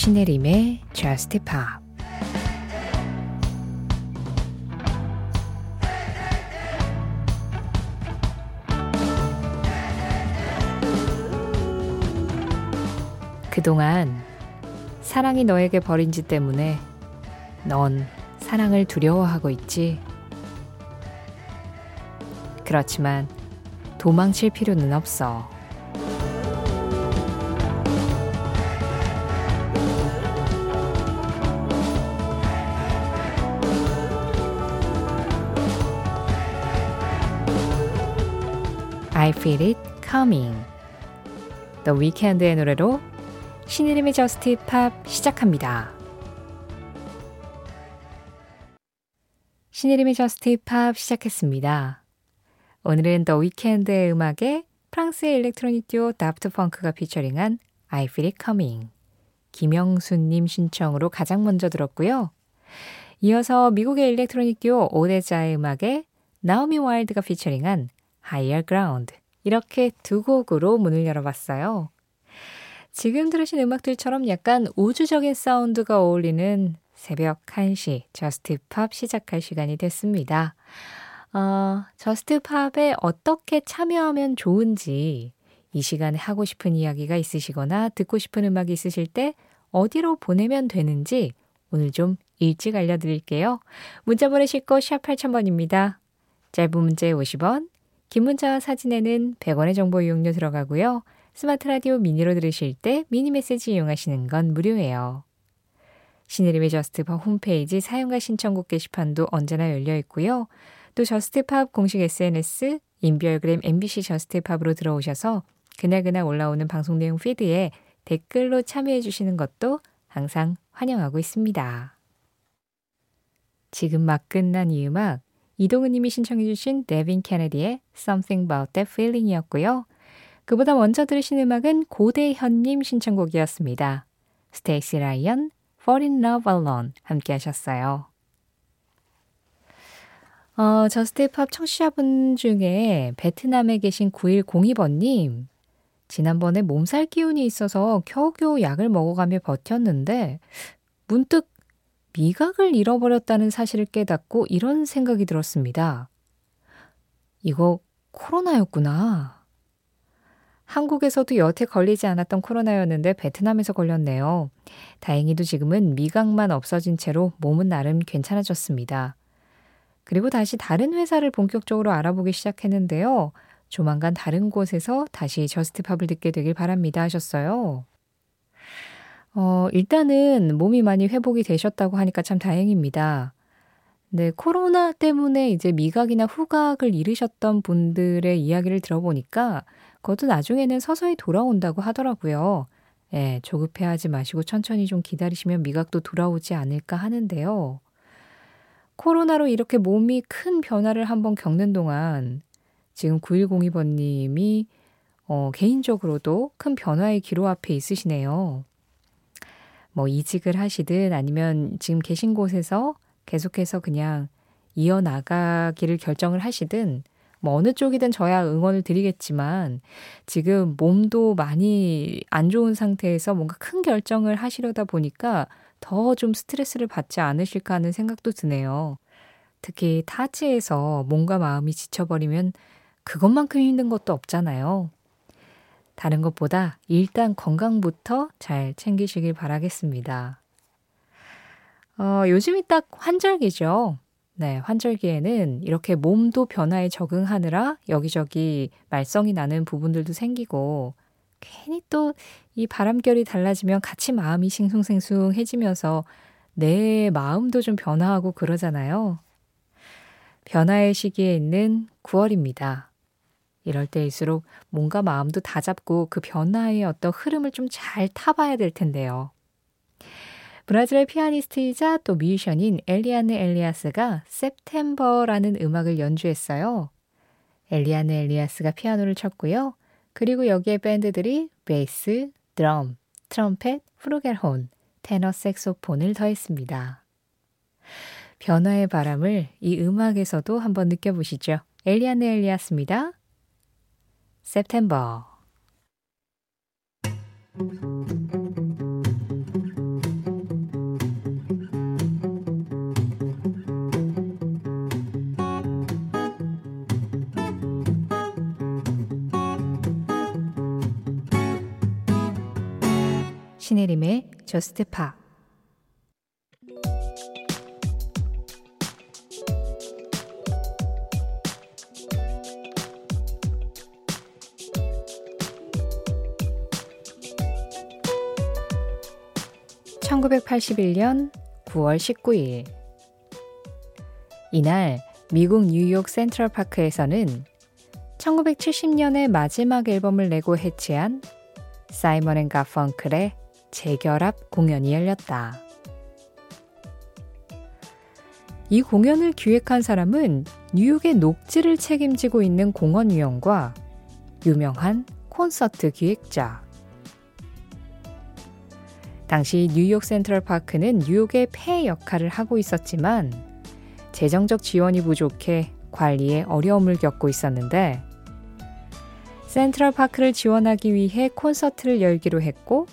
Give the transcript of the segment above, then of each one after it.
신혜림의 Just Pop 그동안 사랑이 너에게 버린 짓 때문에 넌 사랑을 두려워하고 있지. 그렇지만 도망칠 필요는 없어. I feel it coming. The Weeknd의 노래로 신혜림의 Just Pop 시작합니다. 신혜림의 Just Pop 시작했습니다. 오늘은 The Weeknd의 음악에 프랑스의 electronic 듀오 Daft Punk가 피처링한 I Feel It Coming 김영수님 신청으로 가장 먼저 들었고요. 이어서 미국의 electronic 듀오 ODESZA의 음악에 나오미 와일드가 피처링한 Higher Ground 이렇게 두 곡으로 문을 열어봤어요. 지금 들으신 음악들처럼 약간 우주적인 사운드가 어울리는 새벽 1시 Just Pop 시작할 시간이 됐습니다. 어, Just Pop에 어떻게 참여하면 좋은지 이 시간에 하고 싶은 이야기가 있으시거나 듣고 싶은 음악이 있으실 때 어디로 보내면 되는지 오늘 좀 일찍 알려드릴게요. 문자 보내실 거 샵 8000번입니다. 짧은 문자 50원, 긴 문자와 사진에는 100원의 정보 이용료 들어가고요. 스마트 라디오 mini로 들으실 때 미니 메시지 이용하시는 건 무료예요. 신혜림의 Just Pop 홈페이지 사연과 신청곡 게시판도 언제나 열려 있고요. 또 Just Pop 공식 SNS 인별그램 MBC Just Pop으로 들어오셔서 그날그날 올라오는 방송 내용 feed에 댓글로 참여해 주시는 것도 항상 환영하고 있습니다. 지금 막 끝난 이 음악 이동은 님이 신청해 주신 데빈 케네디의 Something About That Feeling이었고요. 그보다 먼저 들으신 음악은 고대현 님 신청곡이었습니다. 스테이시 라이언, Fall in Love Alone 함께 하셨어요. 어, 저스테이팝 청취자분 중에 베트남에 계신 9102번님, 지난번에 몸살 기운이 있어서 겨우겨우 약을 먹어가며 버텼는데, 문득 미각을 잃어버렸다는 사실을 깨닫고 이런 생각이 들었습니다. 이거 코로나였구나. 한국에서도 여태 걸리지 않았던 코로나였는데 베트남에서 걸렸네요. 다행히도 지금은 미각만 없어진 채로 몸은 나름 괜찮아졌습니다. 그리고 다시 다른 회사를 본격적으로 알아보기 시작했는데요. 조만간 다른 곳에서 다시 저스트팝을 듣게 되길 바랍니다 하셨어요. 어, 일단은 몸이 많이 회복이 되셨다고 하니까 참 다행입니다. 네, 코로나 때문에 이제 미각이나 후각을 잃으셨던 분들의 이야기를 들어보니까 그것도 나중에는 서서히 돌아온다고 하더라고요. 예, 조급해하지 마시고 천천히 좀 기다리시면 미각도 돌아오지 않을까 하는데요. 코로나로 이렇게 몸이 큰 변화를 한번 겪는 동안 지금 9102번님이 어, 개인적으로도 큰 변화의 기로 앞에 있으시네요. 뭐 이직을 하시든 아니면 지금 계신 곳에서 계속해서 그냥 이어나가기를 결정을 하시든 뭐 어느 쪽이든 저야 응원을 드리겠지만 지금 몸도 많이 안 좋은 상태에서 뭔가 큰 결정을 하시려다 보니까 더 좀 스트레스를 받지 않으실까 하는 생각도 드네요. 특히 타지에서 몸과 마음이 지쳐버리면 그것만큼 힘든 것도 없잖아요. 다른 것보다 일단 건강부터 잘 챙기시길 바라겠습니다. 어, 요즘이 딱 환절기죠. 네, 환절기에는 이렇게 몸도 변화에 적응하느라 여기저기 말썽이 나는 부분들도 생기고 괜히 또 이 바람결이 달라지면 같이 마음이 싱숭생숭해지면서 내 마음도 좀 변화하고 그러잖아요. 변화의 시기에 있는 9월입니다. 이럴 때일수록 뭔가 마음도 다 잡고 그 변화의 어떤 흐름을 좀 잘 타봐야 될 텐데요. 브라질의 피아니스트이자 또 뮤지션인 엘리아네 엘리아스가 September라는 음악을 연주했어요. 엘리아네 엘리아스가 피아노를 쳤고요. 그리고 여기에 밴드들이 베이스, 드럼, 트럼펫, 프루겔혼, 테너 색소폰을 더했습니다. 변화의 바람을 이 음악에서도 한번 느껴보시죠. 엘리아네 엘리아스입니다. September 신혜림의 저스트 팝 (1981년 9월 19일) 이날 미국 뉴욕 센트럴파크에서는 1970년의 마지막 앨범을 내고 해체한 사이먼 앤 가펑클의 재결합 공연이 열렸다. 이 공연을 기획한 사람은 뉴욕의 녹지를 책임지고 있는 공원위원과 유명한 콘서트 기획자. 당시 뉴욕 센트럴 파크는 뉴욕의 폐 역할을 하고 있었지만 재정적 지원이 부족해 관리에 어려움을 겪고 있었는데 센트럴 파크를 지원하기 위해 콘서트를 열기로 했고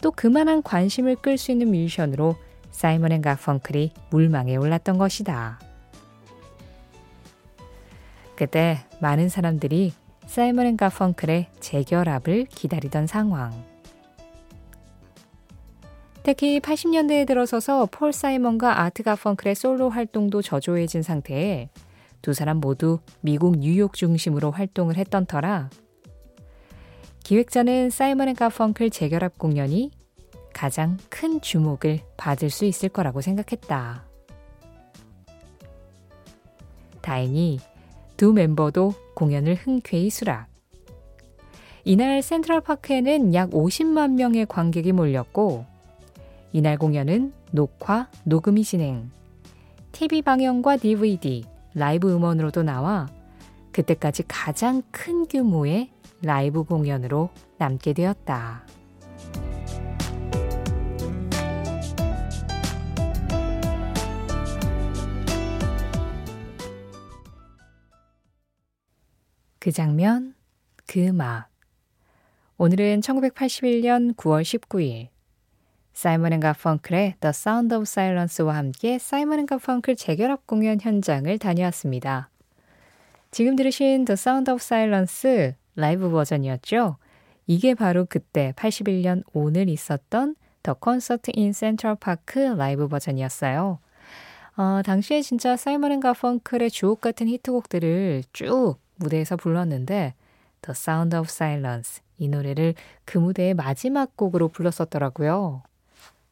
또 그만한 관심을 끌 수 있는 뮤지션으로 사이먼 앤 가펑클이 물망에 올랐던 것이다. 그때 많은 사람들이 사이먼 앤 가펑클의 재결합을 기다리던 상황. 특히 80년대에 들어서서 폴 사이먼과 아트 가펑클의 솔로 활동도 저조해진 상태에 두 사람 모두 미국 뉴욕 중심으로 활동을 했던 터라 기획자는 사이먼 앤 가펑클 재결합 공연이 가장 큰 주목을 받을 수 있을 거라고 생각했다. 다행히 두 멤버도 공연을 흔쾌히 수락. 이날 센트럴파크에는 약 50만 명의 관객이 몰렸고, 이날 공연은 녹화, 녹음이 진행, TV 방영과 DVD, 라이브 음원으로도 나와 그때까지 가장 큰 규모의 라이브 공연으로 남게 되었다. 그 장면, 그 음악. 오늘은 1981년 9월 19일 사이먼 앤 가펑클의 The Sound of Silence와 함께 사이먼 앤 가펑클 재결합 공연 현장을 다녀왔습니다. 지금 들으신 The Sound of Silence 라이브 버전이었죠. 이게 바로 그때 81년 오늘 있었던 The Concert in Central Park 라이브 버전이었어요. 어, 당시에 진짜 사이먼 앤 가펑클의 주옥 같은 히트곡들을 쭉 무대에서 불렀는데 The Sound of Silence 이 노래를 그 무대의 마지막 곡으로 불렀었더라고요.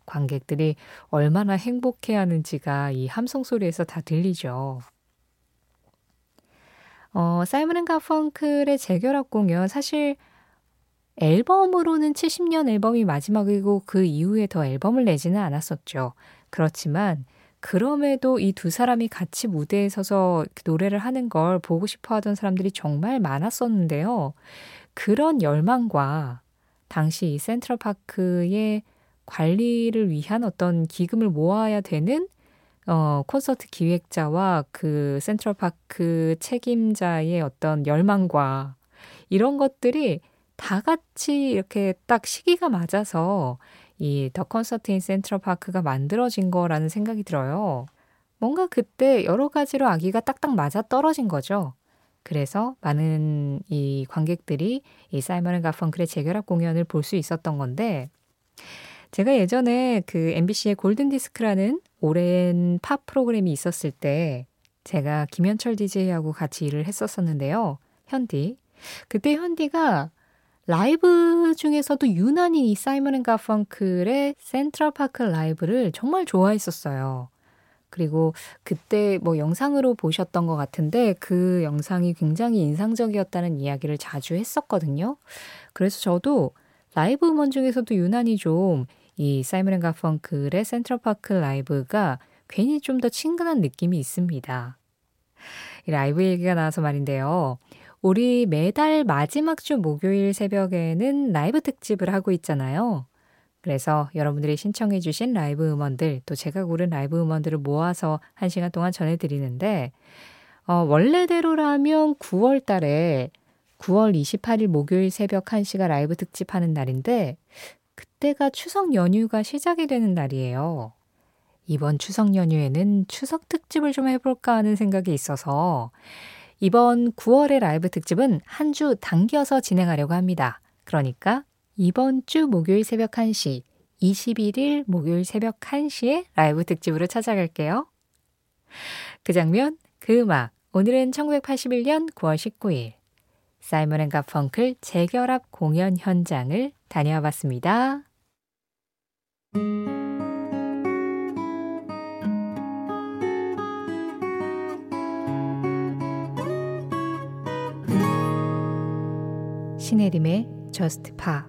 관객들이 얼마나 행복해 하는지가 이 함성 소리에서 다 들리죠. 어, 사이먼 앤 가펑클의 재결합 공연 사실 앨범으로는 70년 앨범이 마지막이고 그 이후에 더 앨범을 내지는 않았었죠. 그렇지만 그럼에도 이 두 사람이 같이 무대에 서서 노래를 하는 걸 보고 싶어 하던 사람들이 정말 많았었는데요. 그런 열망과 당시 이 센트럴파크의 관리를 위한 어떤 기금을 모아야 되는 어, 콘서트 기획자와 그 센트럴파크 책임자의 어떤 열망과 이런 것들이 다 같이 이렇게 딱 시기가 맞아서 이 더 콘서트 인 센트럴파크가 만들어진 거라는 생각이 들어요. 뭔가 그때 여러 가지로 아기가 딱딱 맞아 떨어진 거죠. 그래서 많은 이 관객들이 이 사이먼 가펑클의 재결합 공연을 볼 수 있었던 건데 제가 예전에 그 MBC의 골든 디스크라는 오랜 팝 프로그램이 있었을 때 제가 김현철 DJ하고 같이 일을 했었었는데요. 현디. 그때 현디가 라이브 중에서도 유난히 이 사이먼 앤 가펑클의 센트럴 파크 라이브를 정말 좋아했었어요. 그리고 그때 뭐 영상으로 보셨던 것 같은데 그 영상이 굉장히 인상적이었다는 이야기를 자주 했었거든요. 그래서 저도 라이브 음원 중에서도 유난히 좀 이 사이먼 앤 가펑클의 센트럴파크 라이브가 괜히 좀 더 친근한 느낌이 있습니다. 이 라이브 얘기가 나와서 말인데요. 우리 매달 마지막 주 목요일 새벽에는 라이브 특집을 하고 있잖아요. 그래서 여러분들이 신청해 주신 라이브 음원들, 또 제가 고른 라이브 음원들을 모아서 한 시간 동안 전해드리는데, 어, 원래대로라면 9월 달에 9월 28일 목요일 새벽 1시가 라이브 특집 하는 날인데, 그때가 추석 연휴가 시작이 되는 날이에요. 이번 추석 연휴에는 추석 특집을 좀 해볼까 하는 생각이 있어서 이번 9월의 라이브 특집은 한 주 당겨서 진행하려고 합니다. 그러니까 이번 주 목요일 새벽 1시 21일 목요일 새벽 1시에 라이브 특집으로 찾아갈게요. 그 장면, 그 음악. 오늘은 1981년 9월 19일 사이먼 앤 가펑클 재결합 공연 현장을 다녀와 봤습니다. 신혜림의 Just Pa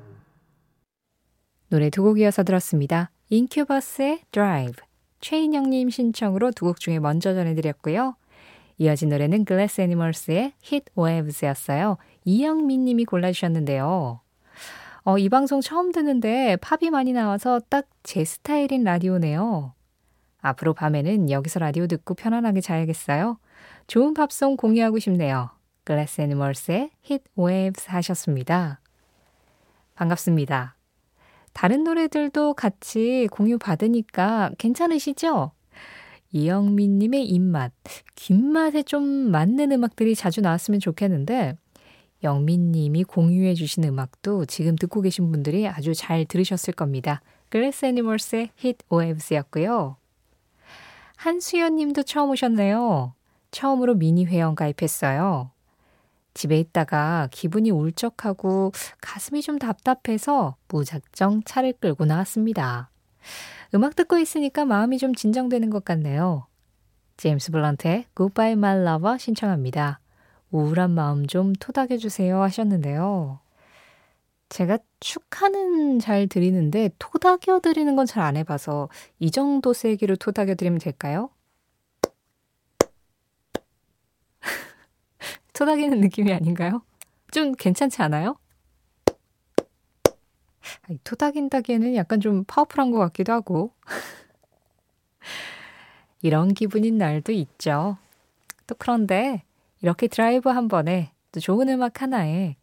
노래 두 곡 이어서 들었습니다. 인큐버스의 Drive 최인영님 신청으로 두 곡 중에 먼저 전해드렸고요. 이어진 노래는 글래스 애니멀스의 Hit Waves였어요. 이영민 님이 골라주셨는데요. 어, 이 방송 처음 듣는데 팝이 많이 나와서 딱 제 스타일인 라디오네요. 앞으로 밤에는 여기서 라디오 듣고 편안하게 자야겠어요. 좋은 팝송 공유하고 싶네요. 글래스 애니멀스의 Hit Waves 하셨습니다. 반갑습니다. 다른 노래들도 같이 공유 받으니까 괜찮으시죠? 이영민님의 입맛, 김맛에 좀 맞는 음악들이 자주 나왔으면 좋겠는데, 영민님이 공유해 주신 음악도 지금 듣고 계신 분들이 아주 잘 들으셨을 겁니다. 글래스 애니멀스의 Hit Waves였고요. 한수연 님도 처음 오셨네요. 처음으로 미니 회원 가입했어요. 집에 있다가 기분이 울적하고 가슴이 좀 답답해서 무작정 차를 끌고 나왔습니다. 음악 듣고 있으니까 마음이 좀 진정되는 것 같네요. 제임스 블런트의 Goodbye My Lover 신청합니다. 우울한 마음 좀 토닥여 주세요 하셨는데요. 제가 축하는 잘 드리는데 토닥여 드리는 건 잘 안 해봐서 이 정도 세기로 토닥여 드리면 될까요? 토닥이는 느낌이 아닌가요? 좀 괜찮지 않아요? 토닥인다기에는 약간 좀 파워풀한 것 같기도 하고. 이런 기분인 날도 있죠. 또 그런데 이렇게 드라이브 한 번에 또 좋은 음악 하나에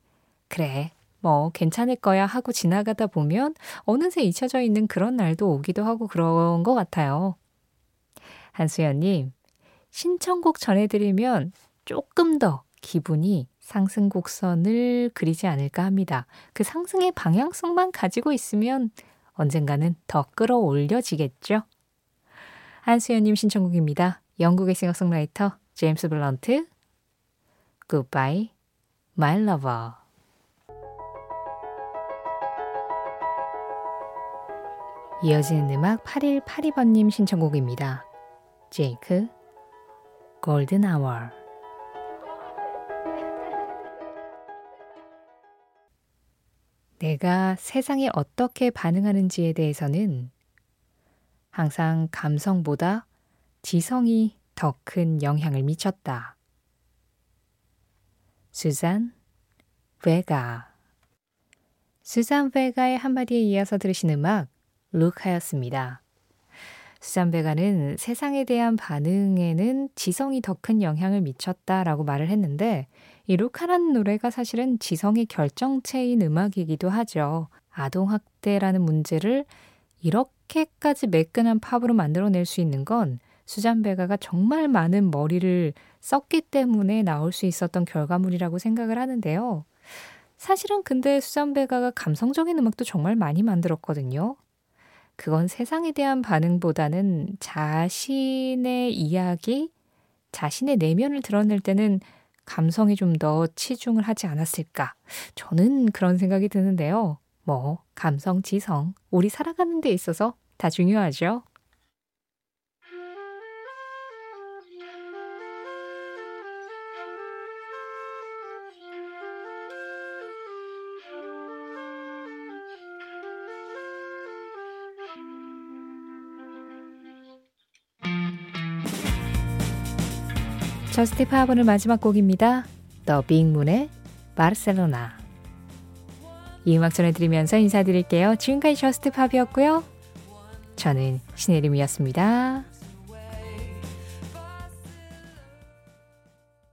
그래, 뭐 괜찮을 거야 하고 지나가다 보면 어느새 잊혀져 있는 그런 날도 오기도 하고 그런 것 같아요. 한수연님, 신청곡 전해드리면 조금 더 기분이 상승 곡선을 그리지 않을까 합니다. 그 상승의 방향성만 가지고 있으면 언젠가는 더 끌어올려지겠죠? 한수연님 신청곡입니다. 영국의 싱어송라이터 제임스 블런트 Goodbye, My Lover 이어지는 음악 8182번님 신청곡입니다. 제이크 골든 아워 내가 세상에 어떻게 반응하는지에 대해서는 항상 감성보다 지성이 더 큰 영향을 미쳤다. 수잔 베가 수잔 베가의 한마디에 이어서 들으신 음악 루카였습니다. 수잔 베가는 세상에 대한 반응에는 지성이 더 큰 영향을 미쳤다라고 말을 했는데 이 루카라는 노래가 사실은 지성의 결정체인 음악이기도 하죠. 아동학대라는 문제를 이렇게까지 매끈한 팝으로 만들어낼 수 있는 건 수잔 베가가 정말 많은 머리를 썼기 때문에 나올 수 있었던 결과물이라고 생각을 하는데요. 사실은 근데 수잔 베가가 감성적인 음악도 정말 많이 만들었거든요. 그건 세상에 대한 반응보다는 자신의 이야기, 자신의 내면을 드러낼 때는 감성이 좀더 치중을 하지 않았을까. 저는 그런 생각이 드는데요. 뭐, 감성, 지성, 우리 살아가는 데 있어서 다 중요하죠. Just Pop 하본의 마지막 곡입니다. The Big Moon의 Barcelona. 이 음악 전해드리면서 인사드릴게요. 지금까지 Just Pop이었고요. 저는 신혜림이었습니다.